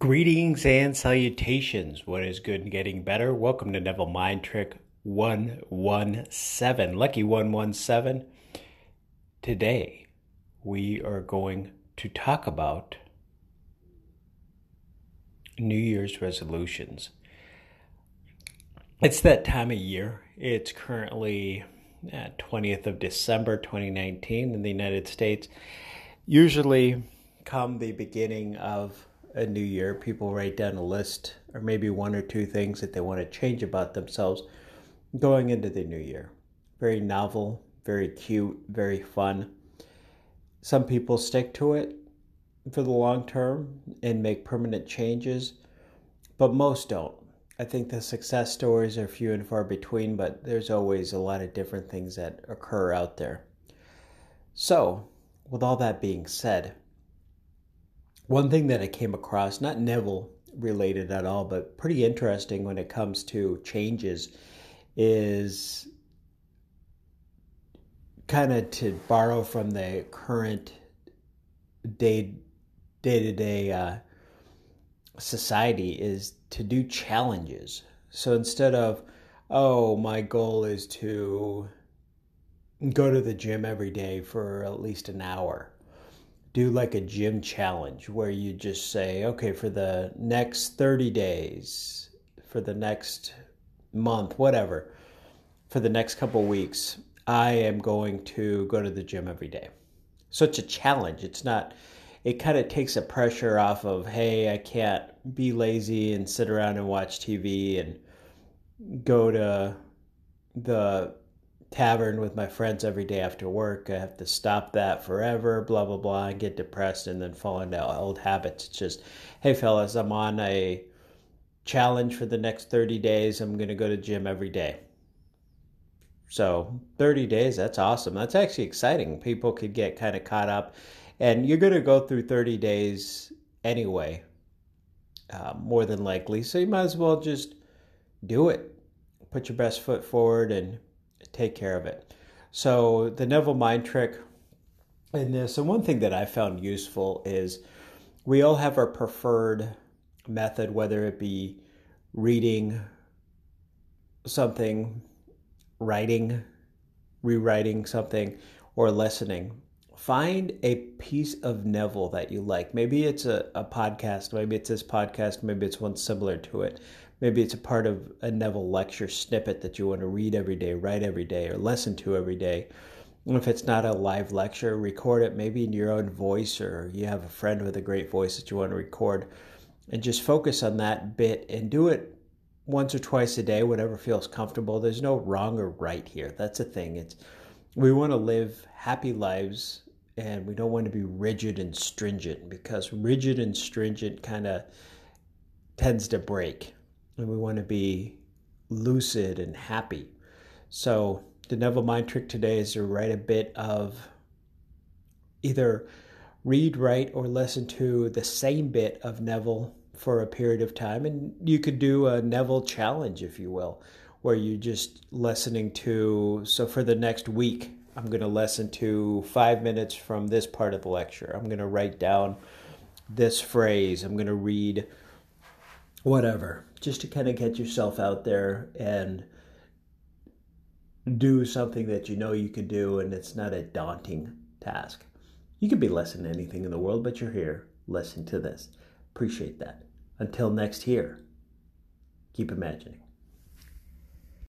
Greetings and salutations. What is good and getting better? Welcome to Neville Mind Trick 117. Lucky 117. Today, we are going to talk about New Year's resolutions. It's that time of year. It's currently uh, 20th of December 2019 in the United States. Usually, come the beginning of a new year, people write down a list or maybe one or two things that they want to change about themselves going into the new year. Very novel, very cute, very fun. Some people stick to it for the long term and make permanent changes, but most don't. I think the success stories are few and far between, but there's always a lot of different things that occur out there. So, with all that being said, one thing that I came across, not Neville related at all, but pretty interesting when it comes to changes, is kind of to borrow from the current day day to day society is to do challenges. So instead of, oh, my goal is to go to the gym every day for at least an hour do like a gym challenge where you just say, okay, for the next 30 days, for the next month, whatever, for the next couple weeks, I am going to go to the gym every day. So it's a challenge. It's not, it kind of takes the pressure off of, hey, I can't be lazy and sit around and watch TV and go to the tavern with my friends every day after work. I have to stop that forever, blah, blah, blah, and get depressed and then fall into old habits. It's just, hey, fellas, I'm on a challenge for the next 30 days. I'm going to go to gym every day. So 30 days, that's awesome. That's actually exciting. People could get kind of caught up. And you're going to go through 30 days anyway, uh, more than likely. So you might as well just do it. Put your best foot forward and take care of it. So the Neville mind trick in this, and one thing that I found useful is we all have our preferred method, whether it be reading something, writing, rewriting something, or listening. Find a piece of Neville that you like. Maybe it's a, a podcast, maybe it's this podcast, maybe it's one similar to it. Maybe it's a part of a Neville lecture snippet that you want to read every day, write every day, or listen to every day. And if it's not a live lecture, record it maybe in your own voice, or you have a friend with a great voice that you want to record, and just focus on that bit and do it once or twice a day, whatever feels comfortable. There's no wrong or right here. That's the thing. It's we want to live happy lives and we don't want to be rigid and stringent because rigid and stringent kind of tends to break and we want to be lucid and happy. So, the Neville Mind Trick today is to write a bit of either read, write, or listen to the same bit of Neville for a period of time. And you could do a Neville challenge, if you will, where you're just listening to. So, for the next week, I'm going to listen to five minutes from this part of the lecture. I'm going to write down this phrase. I'm going to read whatever, just to kind of get yourself out there and do something that you know you could do and it's not a daunting task. You could be less than anything in the world, but you're here. Listen to this. Appreciate that. Until next year, keep imagining.